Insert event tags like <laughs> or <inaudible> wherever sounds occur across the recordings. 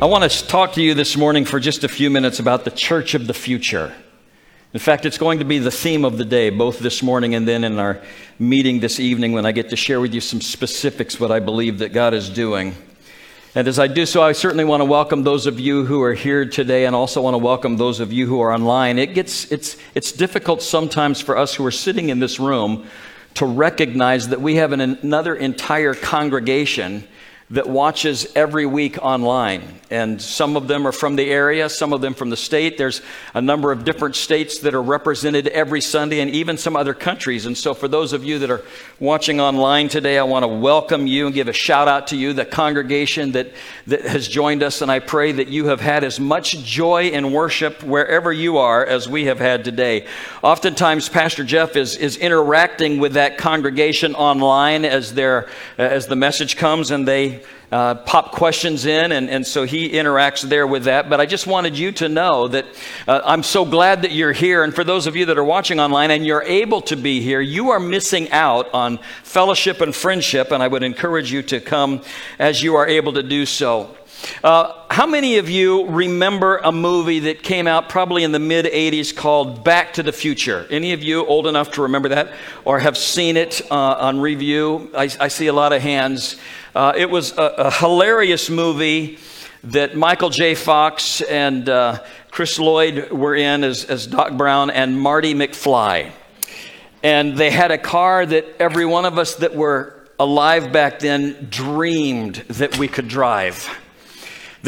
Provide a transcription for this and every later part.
I want to talk to you this morning for just a few minutes about the church of the future. In fact, it's going to be the theme of the day, both this morning and then in our meeting this evening when I get to share with you some specifics what I believe that God is doing. And as I do so, I certainly want to welcome those of you who are here today and also want to welcome those of you who are online. It gets, it's, it's difficult sometimes for us who are sitting in this room to recognize that we have an, another entire congregation that watches every week online. And some of them are from the area, some of them from the state. There's a number of different states that are represented every Sunday, and even some other countries. And so, for those of you that are watching online today, I want to welcome you and give a shout out to you, the congregation that, that has joined us. And I pray that you have had as much joy in worship wherever you are as we have had today. Oftentimes, Pastor Jeff is, is interacting with that congregation online as, their, as the message comes, and they uh, pop questions in, and, and so he interacts there with that. But I just wanted you to know that uh, I'm so glad that you're here. And for those of you that are watching online and you're able to be here, you are missing out on fellowship and friendship, and I would encourage you to come as you are able to do so. Uh, how many of you remember a movie that came out probably in the mid 80s called Back to the Future? Any of you old enough to remember that or have seen it uh, on review? I, I, see a lot of hands. Uh, it was a, a, hilarious movie that Michael J. Fox and uh, Chris Lloyd were in as, as Doc Brown and Marty McFly. And they had a car that every one of us that were alive back then dreamed that we could drive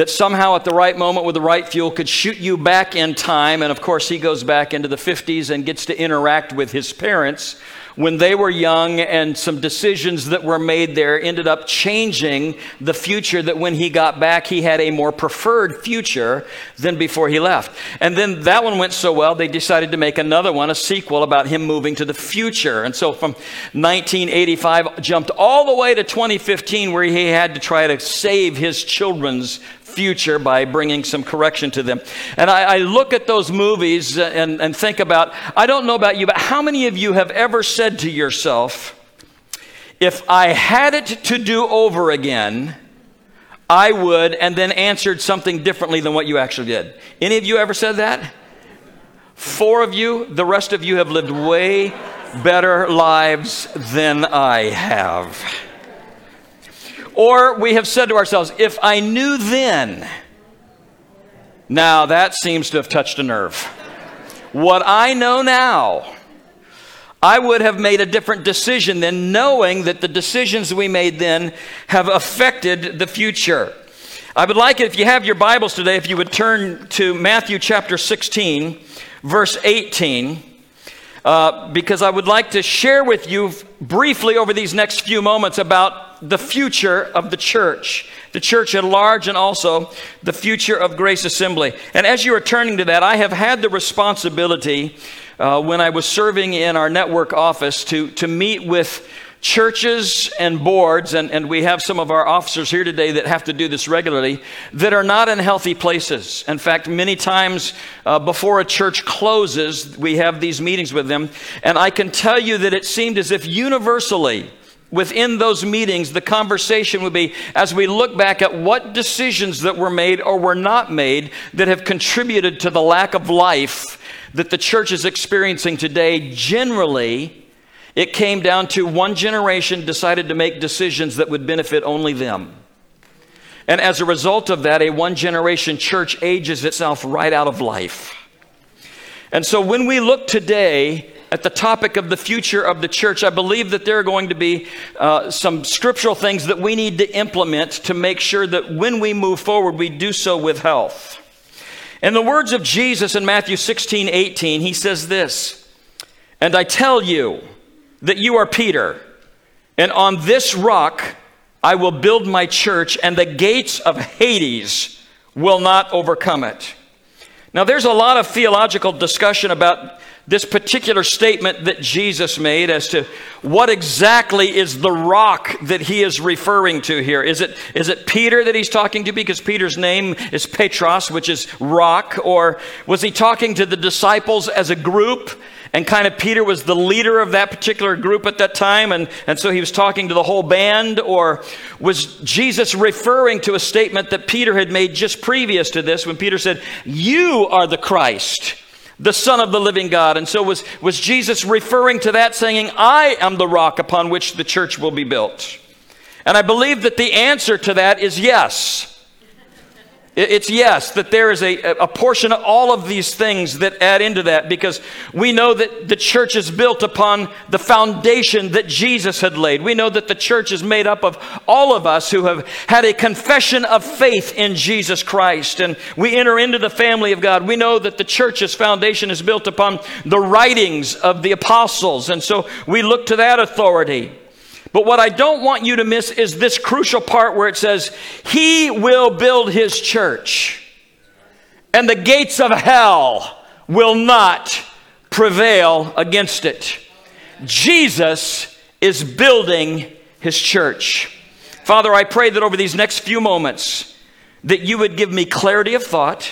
that somehow at the right moment with the right fuel could shoot you back in time. And of course, he goes back into the 50s and gets to interact with his parents when they were young, and some decisions that were made there ended up changing the future. That when he got back, he had a more preferred future than before he left. And then that one went so well, they decided to make another one, a sequel about him moving to the future. And so from 1985, jumped all the way to 2015, where he had to try to save his children's future by bringing some correction to them. And I, I look at those movies and, and think about, I don't know about you, but how many of you have ever said to yourself, if I had it to do over again, I would, and then answered something differently than what you actually did. Any of you ever said that? Four of you, the rest of you have lived way better lives than I have. Or we have said to ourselves, if I knew then, now that seems to have touched a nerve. What I know now, I would have made a different decision than knowing that the decisions we made then have affected the future. I would like it if you have your Bibles today, if you would turn to Matthew chapter 16, verse 18. Uh, because I would like to share with you briefly over these next few moments about the future of the church, the church at large, and also the future of Grace Assembly. And as you are turning to that, I have had the responsibility uh, when I was serving in our network office to, to meet with churches and boards, and, and we have some of our officers here today that have to do this regularly, that are not in healthy places. In fact, many times uh, before a church closes, we have these meetings with them, and I can tell you that it seemed as if universally, within those meetings, the conversation would be as we look back at what decisions that were made or were not made that have contributed to the lack of life that the church is experiencing today, generally, it came down to one generation decided to make decisions that would benefit only them. And as a result of that, a one generation church ages itself right out of life. And so when we look today at the topic of the future of the church, I believe that there are going to be uh, some scriptural things that we need to implement to make sure that when we move forward, we do so with health. In the words of Jesus in Matthew 16, 18, he says this, And I tell you, that you are Peter, and on this rock I will build my church, and the gates of Hades will not overcome it. Now, there's a lot of theological discussion about this particular statement that Jesus made as to what exactly is the rock that he is referring to here. Is it, is it Peter that he's talking to because Peter's name is Petros, which is rock? Or was he talking to the disciples as a group And kind of Peter was the leader of that particular group at that time, and, and so he was talking to the whole band? Or was Jesus referring to a statement that Peter had made just previous to this when Peter said, You are the Christ, the Son of the living God? And so was, was Jesus referring to that, saying, I am the rock upon which the church will be built? And I believe that the answer to that is yes. It's yes, that there is a, a portion of all of these things that add into that because we know that the church is built upon the foundation that Jesus had laid. We know that the church is made up of all of us who have had a confession of faith in Jesus Christ and we enter into the family of God. We know that the church's foundation is built upon the writings of the apostles and so we look to that authority. But what I don't want you to miss is this crucial part where it says, He will build His church, and the gates of hell will not prevail against it. Jesus is building His church. Father, I pray that over these next few moments, that you would give me clarity of thought,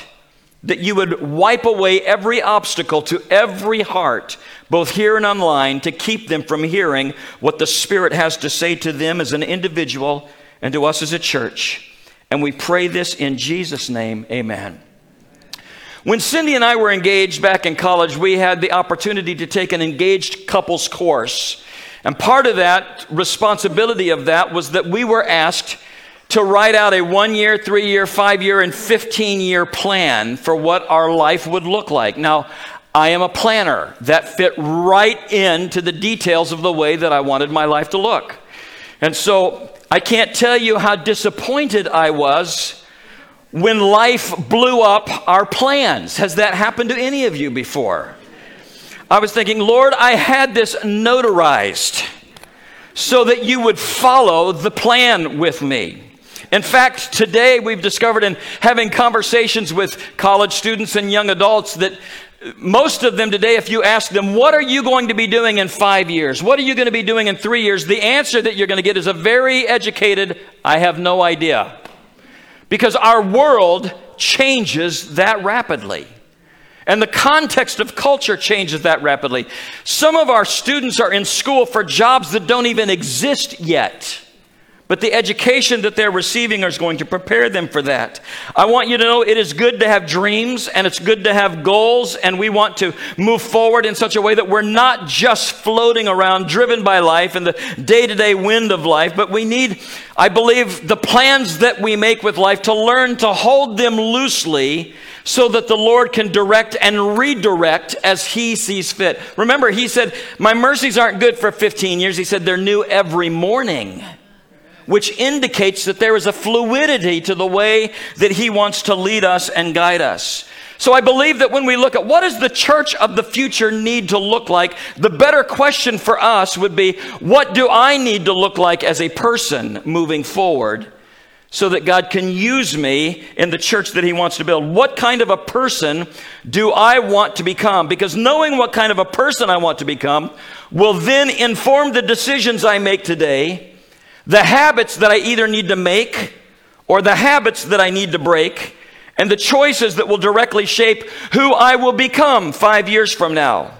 that you would wipe away every obstacle to every heart both here and online, to keep them from hearing what the Spirit has to say to them as an individual and to us as a church. And we pray this in Jesus' name. Amen. When Cindy and I were engaged back in college, we had the opportunity to take an engaged couples course. And part of that responsibility of that was that we were asked to write out a one year, three year, five year, and 15 year plan for what our life would look like. Now, I am a planner that fit right into the details of the way that I wanted my life to look. And so I can't tell you how disappointed I was when life blew up our plans. Has that happened to any of you before? I was thinking, Lord, I had this notarized so that you would follow the plan with me. In fact, today we've discovered in having conversations with college students and young adults that most of them today, if you ask them, What are you going to be doing in five years? What are you going to be doing in three years? The answer that you're going to get is a very educated, I have no idea. Because our world changes that rapidly. And the context of culture changes that rapidly. Some of our students are in school for jobs that don't even exist yet. But the education that they're receiving is going to prepare them for that. I want you to know it is good to have dreams and it's good to have goals, and we want to move forward in such a way that we're not just floating around, driven by life and the day to day wind of life, but we need, I believe, the plans that we make with life to learn to hold them loosely so that the Lord can direct and redirect as He sees fit. Remember, He said, My mercies aren't good for 15 years. He said, They're new every morning which indicates that there is a fluidity to the way that He wants to lead us and guide us. So I believe that when we look at what does the church of the future need to look like, the better question for us would be, what do I need to look like as a person moving forward? so that God can use me in the church that He wants to build. What kind of a person do I want to become? Because knowing what kind of a person I want to become will then inform the decisions I make today the habits that I either need to make or the habits that I need to break, and the choices that will directly shape who I will become five years from now.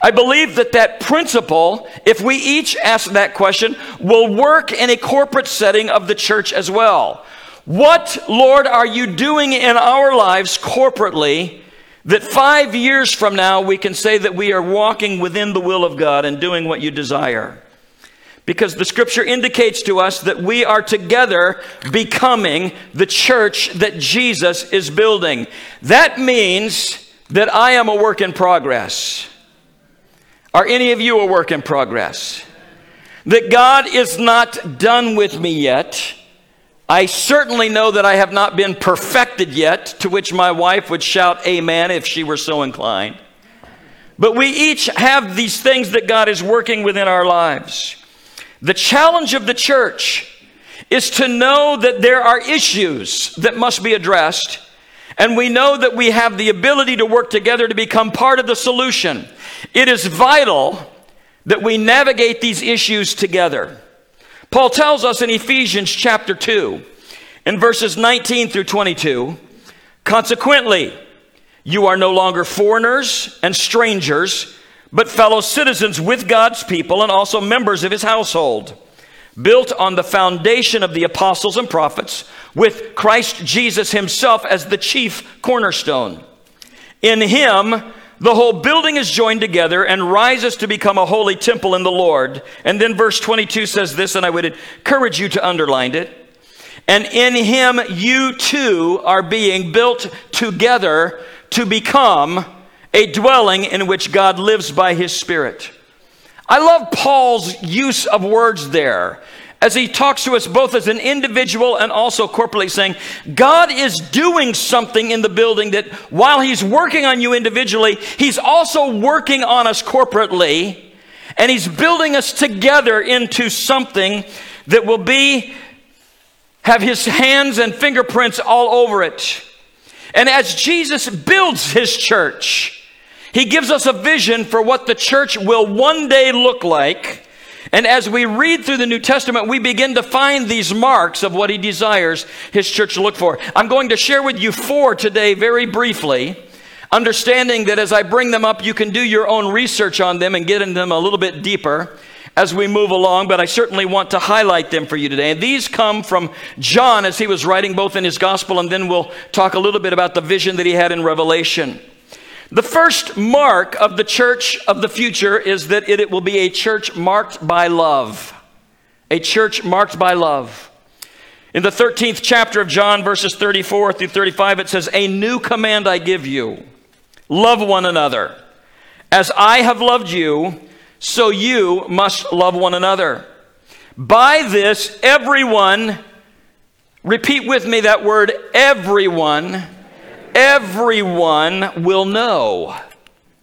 I believe that that principle, if we each ask that question, will work in a corporate setting of the church as well. What, Lord, are you doing in our lives corporately that five years from now we can say that we are walking within the will of God and doing what you desire? Because the scripture indicates to us that we are together becoming the church that Jesus is building. That means that I am a work in progress. Are any of you a work in progress? That God is not done with me yet. I certainly know that I have not been perfected yet, to which my wife would shout amen if she were so inclined. But we each have these things that God is working within our lives. The challenge of the church is to know that there are issues that must be addressed, and we know that we have the ability to work together to become part of the solution. It is vital that we navigate these issues together. Paul tells us in Ephesians chapter 2, in verses 19 through 22, consequently, you are no longer foreigners and strangers but fellow citizens with God's people and also members of his household, built on the foundation of the apostles and prophets, with Christ Jesus himself as the chief cornerstone. In him, the whole building is joined together and rises to become a holy temple in the Lord. And then verse 22 says this, and I would encourage you to underline it. And in him, you too are being built together to become a dwelling in which God lives by his Spirit. I love Paul's use of words there as he talks to us both as an individual and also corporately, saying, God is doing something in the building that while he's working on you individually, he's also working on us corporately, and he's building us together into something that will be have his hands and fingerprints all over it. And as Jesus builds his church, he gives us a vision for what the church will one day look like. And as we read through the New Testament, we begin to find these marks of what he desires his church to look for. I'm going to share with you four today, very briefly, understanding that as I bring them up, you can do your own research on them and get into them a little bit deeper as we move along, but I certainly want to highlight them for you today. And these come from John as he was writing both in his gospel, and then we'll talk a little bit about the vision that he had in Revelation. The first mark of the church of the future is that it, will be a church marked by love. A church marked by love. In the 13th chapter of John, verses 34 through 35, it says, A new command I give you love one another. As I have loved you, so you must love one another. By this, everyone, repeat with me that word, everyone everyone will know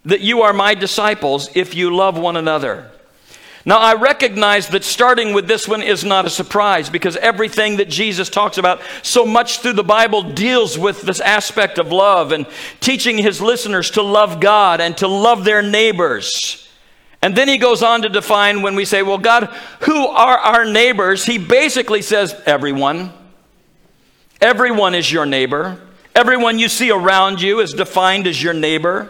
that you are my disciples if you love one another. Now, I recognize that starting with this one is not a surprise because everything that Jesus talks about so much through the Bible deals with this aspect of love and teaching his listeners to love God and to love their neighbors. And then he goes on to define when we say, Well, God, who are our neighbors? He basically says, Everyone. Everyone is your neighbor. Everyone you see around you is defined as your neighbor.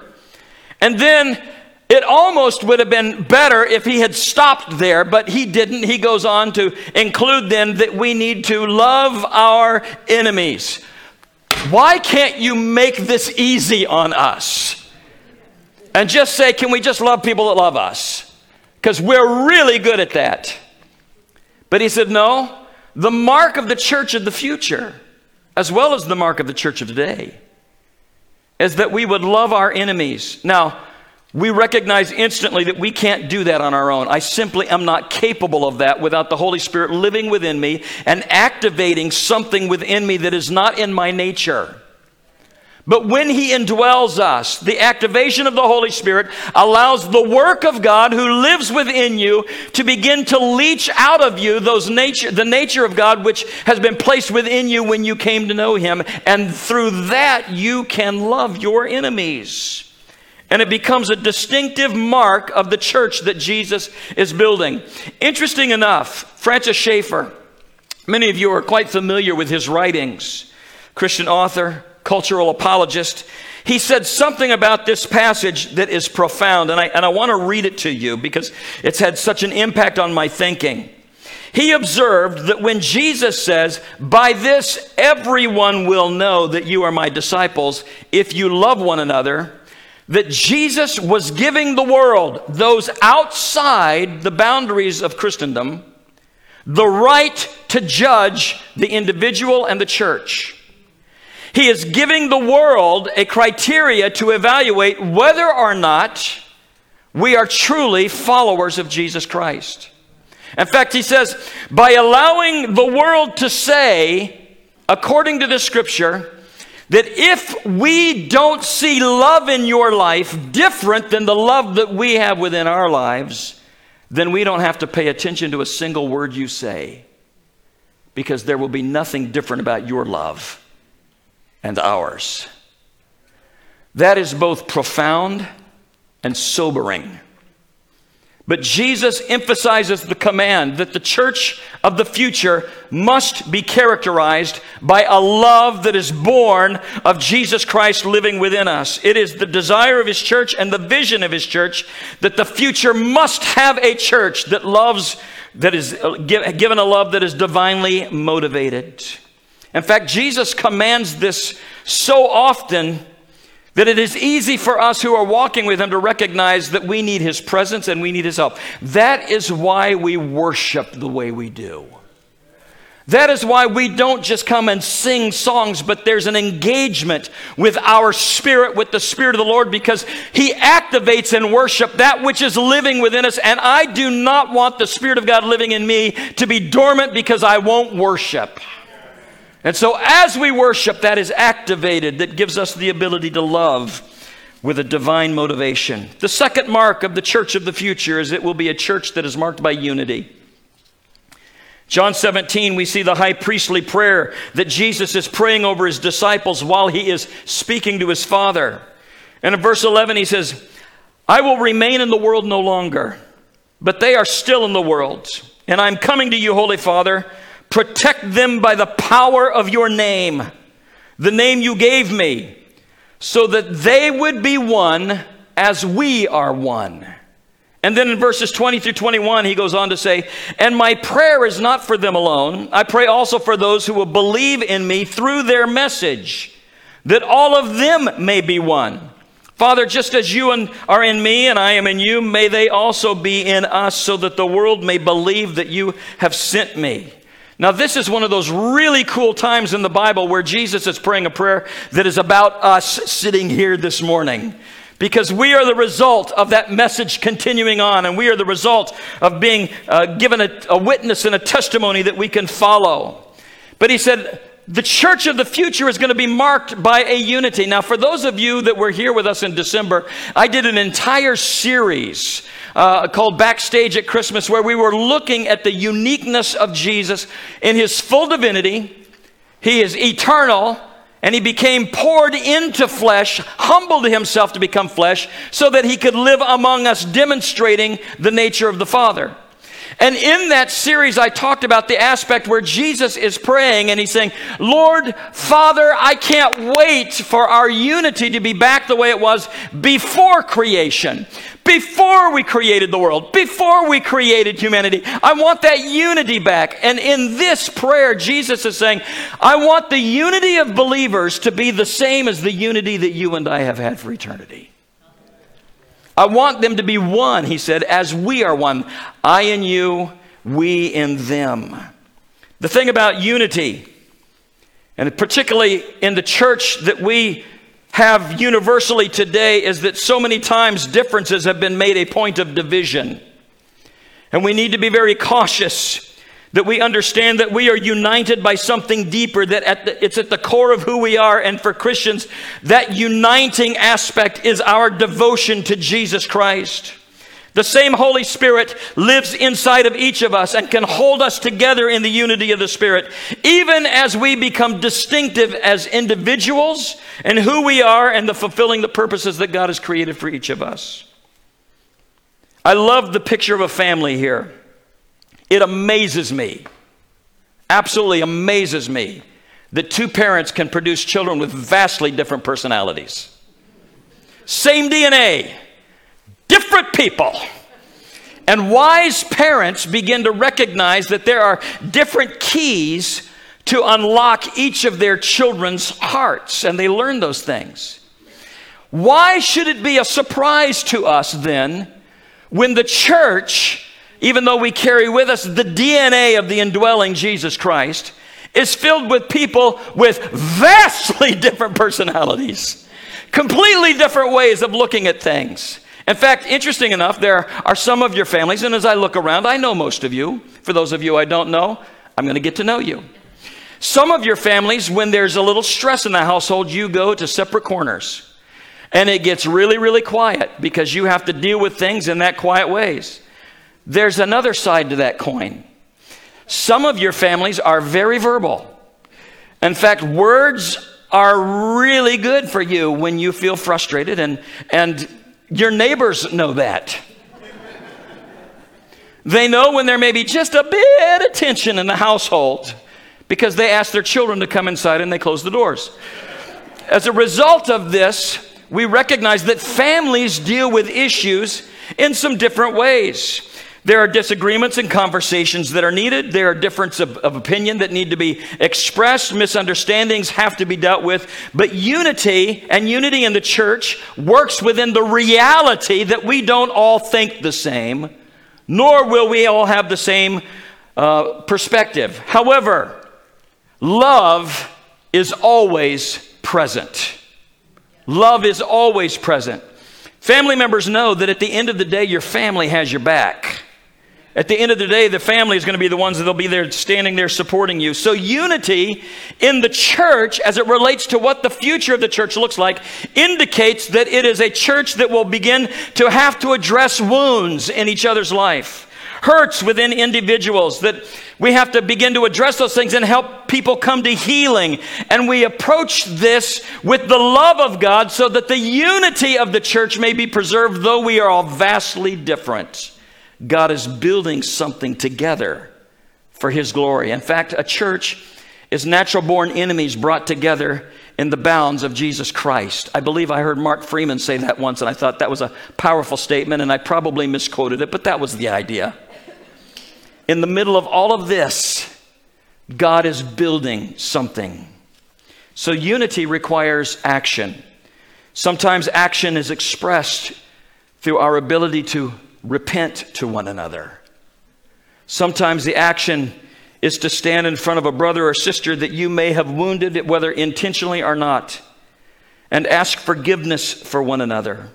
And then it almost would have been better if he had stopped there, but he didn't. He goes on to include then that we need to love our enemies. Why can't you make this easy on us? And just say, can we just love people that love us? Because we're really good at that. But he said, no, the mark of the church of the future as well as the mark of the church of today, is that we would love our enemies. Now, we recognize instantly that we can't do that on our own. I simply am not capable of that without the Holy Spirit living within me and activating something within me that is not in my nature. But when He indwells us, the activation of the Holy Spirit allows the work of God who lives within you to begin to leach out of you those nature, the nature of God which has been placed within you when you came to know Him. And through that, you can love your enemies. And it becomes a distinctive mark of the church that Jesus is building. Interesting enough, Francis Schaeffer, many of you are quite familiar with his writings, Christian author cultural apologist, he said something about this passage that is profound, and I, and I want to read it to you because it's had such an impact on my thinking. He observed that when Jesus says, By this everyone will know that you are my disciples if you love one another, that Jesus was giving the world, those outside the boundaries of Christendom, the right to judge the individual and the church. He is giving the world a criteria to evaluate whether or not we are truly followers of Jesus Christ. In fact, he says, by allowing the world to say, according to the scripture, that if we don't see love in your life different than the love that we have within our lives, then we don't have to pay attention to a single word you say because there will be nothing different about your love and ours. That is both profound and sobering. But Jesus emphasizes the command that the church of the future must be characterized by a love that is born of Jesus Christ living within us. It is the desire of his church and the vision of his church that the future must have a church that loves, that is uh, given a love that is divinely motivated. In fact, Jesus commands this so often that it is easy for us who are walking with Him to recognize that we need His presence and we need His help. That is why we worship the way we do. That is why we don't just come and sing songs, but there's an engagement with our spirit, with the Spirit of the Lord, because He activates in worship that which is living within us. And I do not want the Spirit of God living in me to be dormant because I won't worship. And so, as we worship, that is activated, that gives us the ability to love with a divine motivation. The second mark of the church of the future is it will be a church that is marked by unity. John 17, we see the high priestly prayer that Jesus is praying over his disciples while he is speaking to his Father. And in verse 11, he says, I will remain in the world no longer, but they are still in the world. And I'm coming to you, Holy Father. Protect them by the power of your name, the name you gave me, so that they would be one as we are one. And then in verses 20 through 21, he goes on to say, And my prayer is not for them alone. I pray also for those who will believe in me through their message, that all of them may be one. Father, just as you are in me and I am in you, may they also be in us, so that the world may believe that you have sent me. Now, this is one of those really cool times in the Bible where Jesus is praying a prayer that is about us sitting here this morning. Because we are the result of that message continuing on, and we are the result of being uh, given a, a witness and a testimony that we can follow. But he said, the church of the future is going to be marked by a unity. Now, for those of you that were here with us in December, I did an entire series uh, called Backstage at Christmas, where we were looking at the uniqueness of Jesus in his full divinity. He is eternal, and he became poured into flesh, humbled himself to become flesh, so that he could live among us, demonstrating the nature of the Father. And in that series, I talked about the aspect where Jesus is praying and he's saying, Lord, Father, I can't wait for our unity to be back the way it was before creation, before we created the world, before we created humanity. I want that unity back. And in this prayer, Jesus is saying, I want the unity of believers to be the same as the unity that you and I have had for eternity. I want them to be one, he said, as we are one. I and you, we in them. The thing about unity, and particularly in the church that we have universally today, is that so many times differences have been made a point of division. And we need to be very cautious that we understand that we are united by something deeper, that at the, it's at the core of who we are. And for Christians, that uniting aspect is our devotion to Jesus Christ. The same Holy Spirit lives inside of each of us and can hold us together in the unity of the Spirit, even as we become distinctive as individuals and who we are and the fulfilling the purposes that God has created for each of us. I love the picture of a family here. It amazes me, absolutely amazes me, that two parents can produce children with vastly different personalities. Same DNA, different people. And wise parents begin to recognize that there are different keys to unlock each of their children's hearts, and they learn those things. Why should it be a surprise to us then when the church even though we carry with us the DNA of the indwelling Jesus Christ, is filled with people with vastly <laughs> different personalities, completely different ways of looking at things. In fact, interesting enough, there are some of your families, and as I look around, I know most of you. For those of you I don't know, I'm going to get to know you. Some of your families, when there's a little stress in the household, you go to separate corners. And it gets really, really quiet because you have to deal with things in that quiet ways. There's another side to that coin. Some of your families are very verbal. In fact, words are really good for you when you feel frustrated, and, and your neighbors know that. They know when there may be just a bit of tension in the household because they ask their children to come inside and they close the doors. As a result of this, we recognize that families deal with issues in some different ways. There are disagreements and conversations that are needed. There are differences of, of, opinion that need to be expressed. Misunderstandings have to be dealt with. But unity and unity in the church works within the reality that we don't all think the same, nor will we all have the same uh, perspective. However, love is always present. Love is always present. Family members know that at the end of the day, your family has your back. At the end of the day, the family is going to be the ones that'll be there standing there supporting you. So, unity in the church, as it relates to what the future of the church looks like, indicates that it is a church that will begin to have to address wounds in each other's life, hurts within individuals, that we have to begin to address those things and help people come to healing. And we approach this with the love of God so that the unity of the church may be preserved, though we are all vastly different. God is building something together for His glory. In fact, a church is natural born enemies brought together in the bounds of Jesus Christ. I believe I heard Mark Freeman say that once, and I thought that was a powerful statement, and I probably misquoted it, but that was the idea. In the middle of all of this, God is building something. So unity requires action. Sometimes action is expressed through our ability to repent to one another. Sometimes the action is to stand in front of a brother or sister that you may have wounded, whether intentionally or not, and ask forgiveness for one another.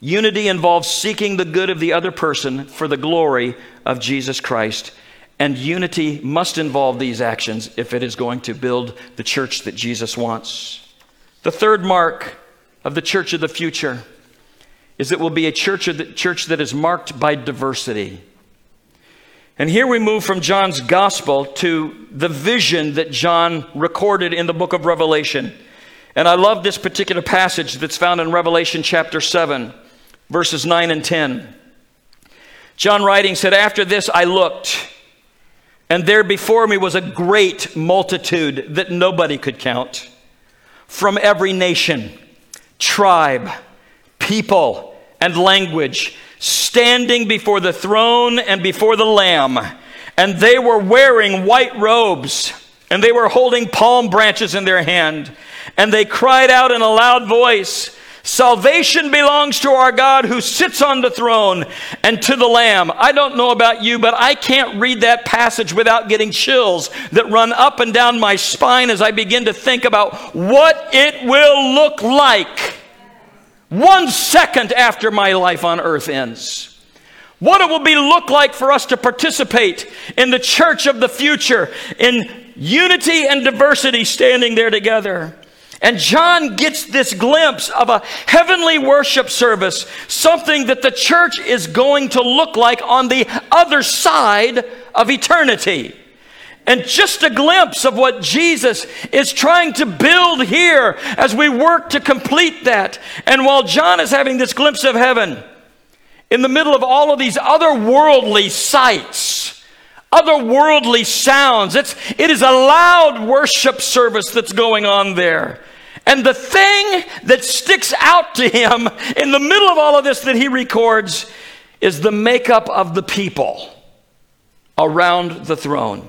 Unity involves seeking the good of the other person for the glory of Jesus Christ. And unity must involve these actions if it is going to build the church that Jesus wants. The third mark of the church of the future is it will be a church, church that is marked by diversity. And here we move from John's gospel to the vision that John recorded in the book of Revelation. And I love this particular passage that's found in Revelation chapter 7, verses 9 and 10. John writing said, After this I looked, and there before me was a great multitude that nobody could count, from every nation, tribe, people, and language, standing before the throne and before the Lamb. And they were wearing white robes, and they were holding palm branches in their hand. And they cried out in a loud voice, Salvation belongs to our God who sits on the throne and to the Lamb. I don't know about you, but I can't read that passage without getting chills that run up and down my spine as I begin to think about what it will look like one second after my life on earth ends. What it will be look like for us to participate in the church of the future, in unity and diversity standing there together. And John gets this glimpse of a heavenly worship service, something that the church is going to look like on the other side of eternity and just a glimpse of what Jesus is trying to build here as we work to complete that. And while John is having this glimpse of heaven, in the middle of all of these otherworldly sights, otherworldly sounds, it's, it is a loud worship service that's going on there. And the thing that sticks out to him in the middle of all of this that he records is the makeup of the people around the throne.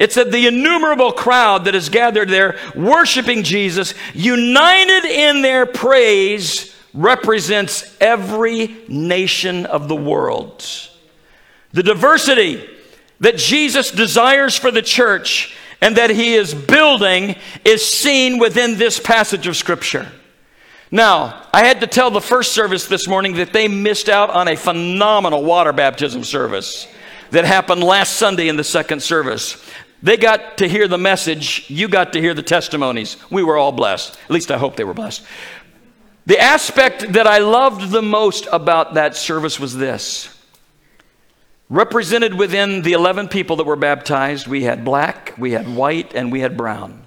It said the innumerable crowd that is gathered there worshiping Jesus, united in their praise, represents every nation of the world. The diversity that Jesus desires for the church and that he is building is seen within this passage of Scripture. Now, I had to tell the first service this morning that they missed out on a phenomenal water baptism service that happened last Sunday in the second service. They got to hear the message, you got to hear the testimonies. We were all blessed. At least I hope they were blessed. The aspect that I loved the most about that service was this. Represented within the 11 people that were baptized, we had black, we had white, and we had brown.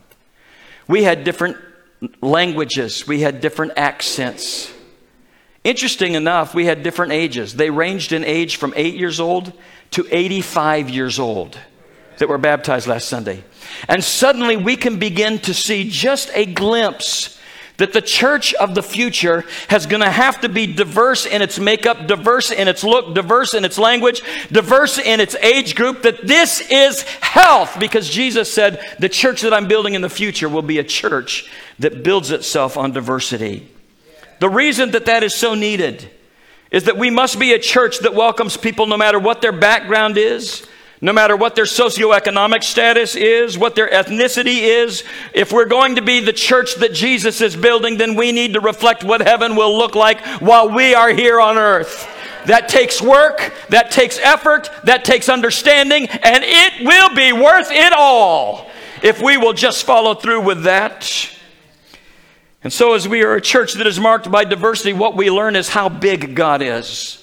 We had different languages, we had different accents. Interesting enough, we had different ages. They ranged in age from eight years old to 85 years old that were baptized last Sunday. And suddenly we can begin to see just a glimpse that the church of the future has going to have to be diverse in its makeup, diverse in its look, diverse in its language, diverse in its age group, that this is health because Jesus said, The church that I'm building in the future will be a church that builds itself on diversity. The reason that that is so needed is that we must be a church that welcomes people no matter what their background is, no matter what their socioeconomic status is, what their ethnicity is, if we're going to be the church that Jesus is building, then we need to reflect what heaven will look like while we are here on earth. That takes work, that takes effort, that takes understanding, and it will be worth it all if we will just follow through with that. And so, as we are a church that is marked by diversity, what we learn is how big God is.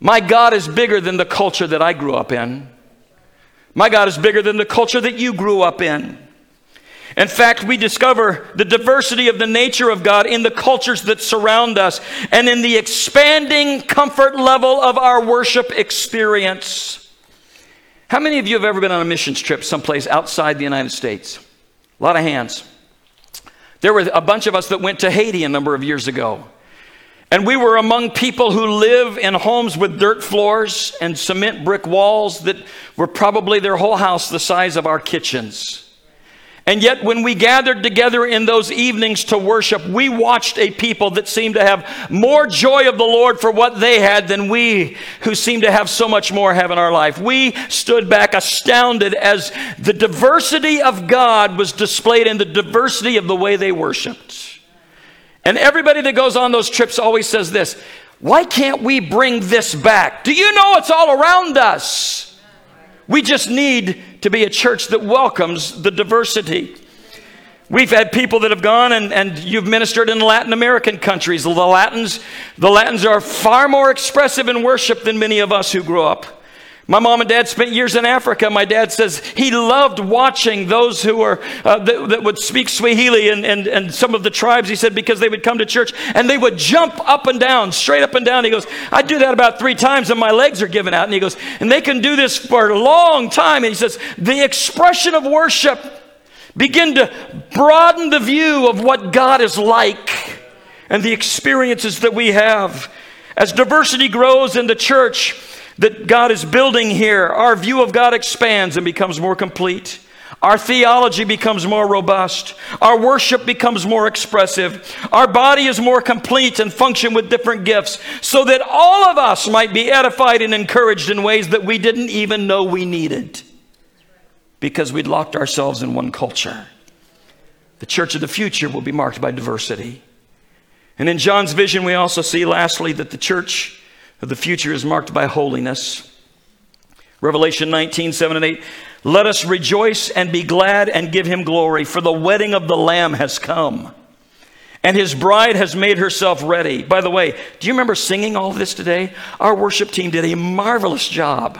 My God is bigger than the culture that I grew up in. My God is bigger than the culture that you grew up in. In fact, we discover the diversity of the nature of God in the cultures that surround us and in the expanding comfort level of our worship experience. How many of you have ever been on a missions trip someplace outside the United States? A lot of hands. There were a bunch of us that went to Haiti a number of years ago. And we were among people who live in homes with dirt floors and cement brick walls that were probably their whole house the size of our kitchens. And yet, when we gathered together in those evenings to worship, we watched a people that seemed to have more joy of the Lord for what they had than we, who seemed to have so much more, have in our life. We stood back astounded as the diversity of God was displayed in the diversity of the way they worshiped. And everybody that goes on those trips always says this why can't we bring this back? Do you know it's all around us? We just need to be a church that welcomes the diversity. We've had people that have gone and, and you've ministered in Latin American countries. The Latins, the Latins are far more expressive in worship than many of us who grew up. My mom and dad spent years in Africa. My dad says he loved watching those who were uh, that, that, would speak Swahili and, and, and some of the tribes. He said because they would come to church and they would jump up and down, straight up and down. He goes, I do that about three times and my legs are giving out. And he goes, and they can do this for a long time. And he says the expression of worship begin to broaden the view of what God is like and the experiences that we have as diversity grows in the church that God is building here, our view of God expands and becomes more complete. Our theology becomes more robust. Our worship becomes more expressive. Our body is more complete and function with different gifts so that all of us might be edified and encouraged in ways that we didn't even know we needed because we'd locked ourselves in one culture. The church of the future will be marked by diversity. And in John's vision, we also see, lastly, that the church the future is marked by holiness. Revelation 19, 7 and 8. Let us rejoice and be glad and give him glory, for the wedding of the Lamb has come, and his bride has made herself ready. By the way, do you remember singing all this today? Our worship team did a marvelous job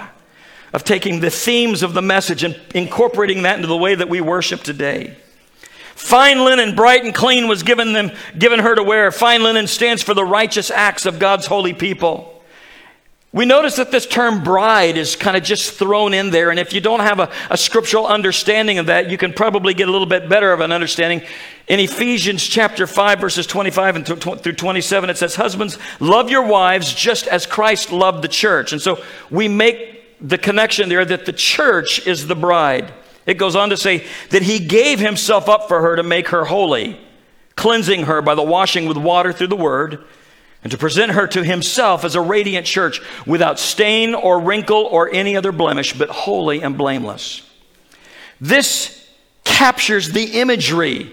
of taking the themes of the message and incorporating that into the way that we worship today. Fine linen, bright and clean, was given them, given her to wear. Fine linen stands for the righteous acts of God's holy people. We notice that this term bride is kind of just thrown in there, and if you don't have a, a, scriptural understanding of that, you can probably get a little bit better of an understanding. In Ephesians chapter 5, verses 25 and through 27, it says, Husbands, love your wives just as Christ loved the church. And so we make the connection there that the church is the bride. It goes on to say that he gave himself up for her to make her holy, cleansing her by the washing with water through the word and to present her to himself as a radiant church without stain or wrinkle or any other blemish, but holy and blameless. This captures the imagery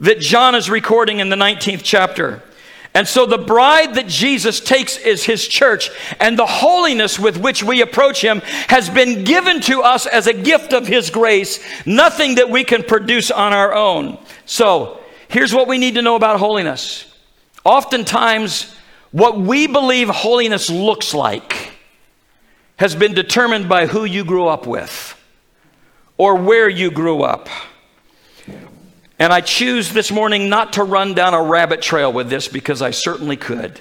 that John is recording in the 19th chapter. And so the bride that Jesus takes is his church, and the holiness with which we approach him has been given to us as a gift of his grace, nothing that we can produce on our own. So here's what we need to know about holiness. Oftentimes, what we believe holiness looks like has been determined by who you grew up with or where you grew up. And I choose this morning not to run down a rabbit trail with this because I certainly could.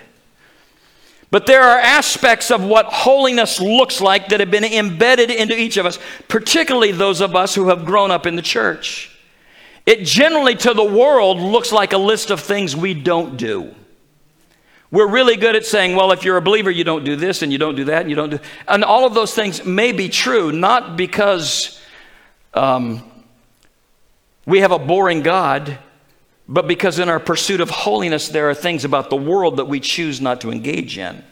But there are aspects of what holiness looks like that have been embedded into each of us, particularly those of us who have grown up in the church. It generally, to the world, looks like a list of things we don't do. We're really good at saying, well, if you're a believer, you don't do this and you don't do that and you don't do. And all of those things may be true, not because um, we have a boring God, but because in our pursuit of holiness, there are things about the world that we choose not to engage in.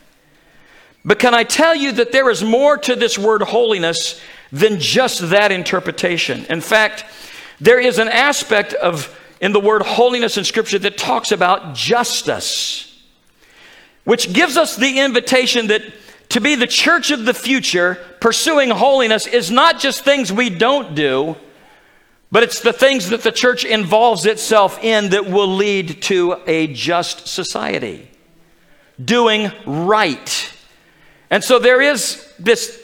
But can I tell you that there is more to this word holiness than just that interpretation? In fact, there is an aspect of in the word holiness in Scripture that talks about justice which gives us the invitation that to be the church of the future, pursuing holiness is not just things we don't do, but it's the things that the church involves itself in that will lead to a just society. Doing right. And so there is this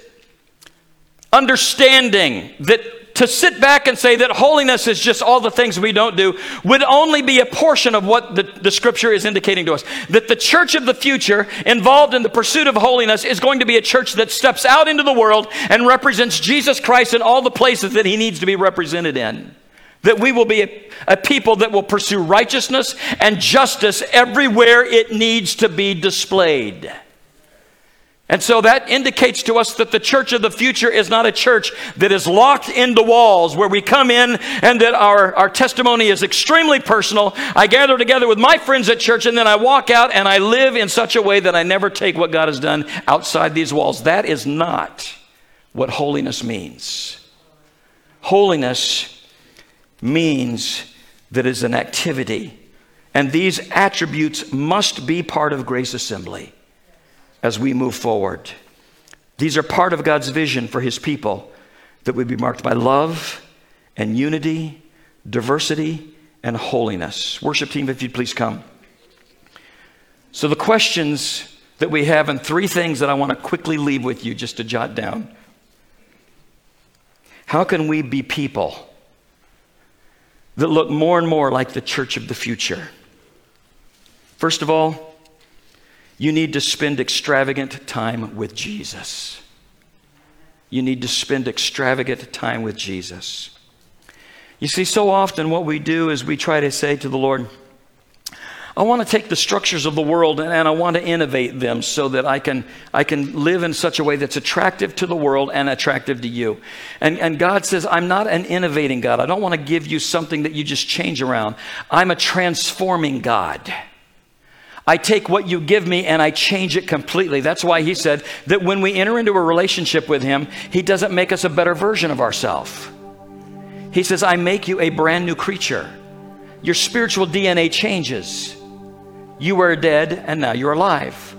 understanding that to sit back and say that holiness is just all the things we don't do would only be a portion of what the, the scripture is indicating to us. That the church of the future, involved in the pursuit of holiness, is going to be a church that steps out into the world and represents Jesus Christ in all the places that he needs to be represented in. That we will be a, a people that will pursue righteousness and justice everywhere it needs to be displayed. And so that indicates to us that the church of the future is not a church that is locked into walls where we come in and that our, our testimony is extremely personal. I gather together with my friends at church and then I walk out and I live in such a way that I never take what God has done outside these walls. That is not what holiness means. Holiness means that is an activity, and these attributes must be part of Grace Assembly as we move forward. These are part of God's vision for his people that would be marked by love and unity, diversity, and holiness. Worship team, if you'd please come. So, the questions that we have, and three things that I want to quickly leave with you just to jot down. How can we be people that look more and more like the church of the future? First of all, you need to spend extravagant time with Jesus. You need to spend extravagant time with Jesus. You see, so often what we do is we try to say to the Lord, I want to take the structures of the world and, and, I want to innovate them so that I can, I can live in such a way that's attractive to the world and attractive to you. And, and God says, I'm not an innovating God. I don't want to give you something that you just change around. I'm a transforming God. I take what you give me and I change it completely. That's why he said that when we enter into a relationship with him, he doesn't make us a better version of ourselves. He says, I make you a brand new creature. Your spiritual DNA changes. You were dead and now you're alive.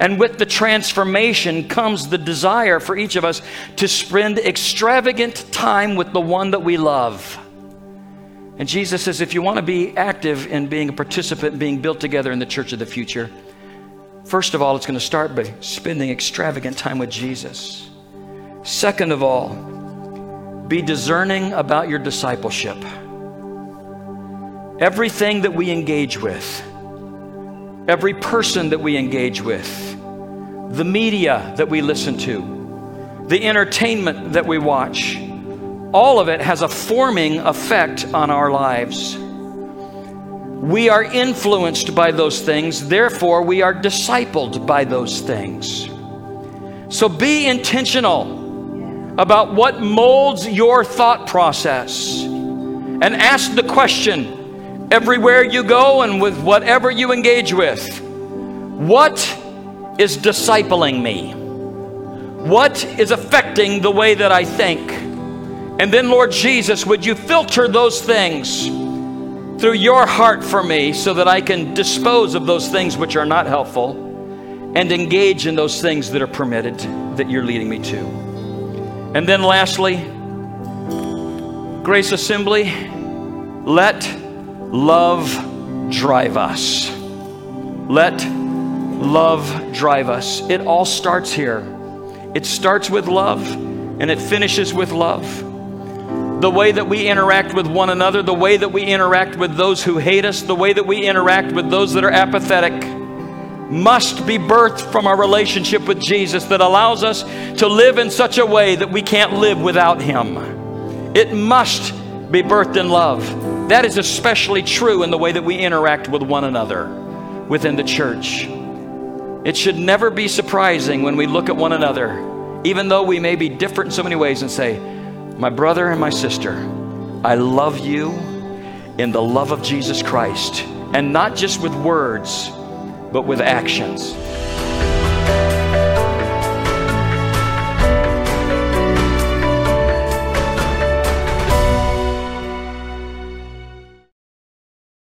And with the transformation comes the desire for each of us to spend extravagant time with the one that we love. And Jesus says, if you want to be active in being a participant, being built together in the church of the future, first of all, it's going to start by spending extravagant time with Jesus. Second of all, be discerning about your discipleship. Everything that we engage with, every person that we engage with, the media that we listen to, the entertainment that we watch, all of it has a forming effect on our lives. We are influenced by those things, therefore, we are discipled by those things. So be intentional about what molds your thought process and ask the question everywhere you go and with whatever you engage with what is discipling me? What is affecting the way that I think? And then, Lord Jesus, would you filter those things through your heart for me so that I can dispose of those things which are not helpful and engage in those things that are permitted that you're leading me to. And then, lastly, Grace Assembly, let love drive us. Let love drive us. It all starts here. It starts with love and it finishes with love. The way that we interact with one another, the way that we interact with those who hate us, the way that we interact with those that are apathetic, must be birthed from our relationship with Jesus that allows us to live in such a way that we can't live without Him. It must be birthed in love. That is especially true in the way that we interact with one another within the church. It should never be surprising when we look at one another, even though we may be different in so many ways, and say, My brother and my sister, I love you in the love of Jesus Christ. And not just with words, but with actions.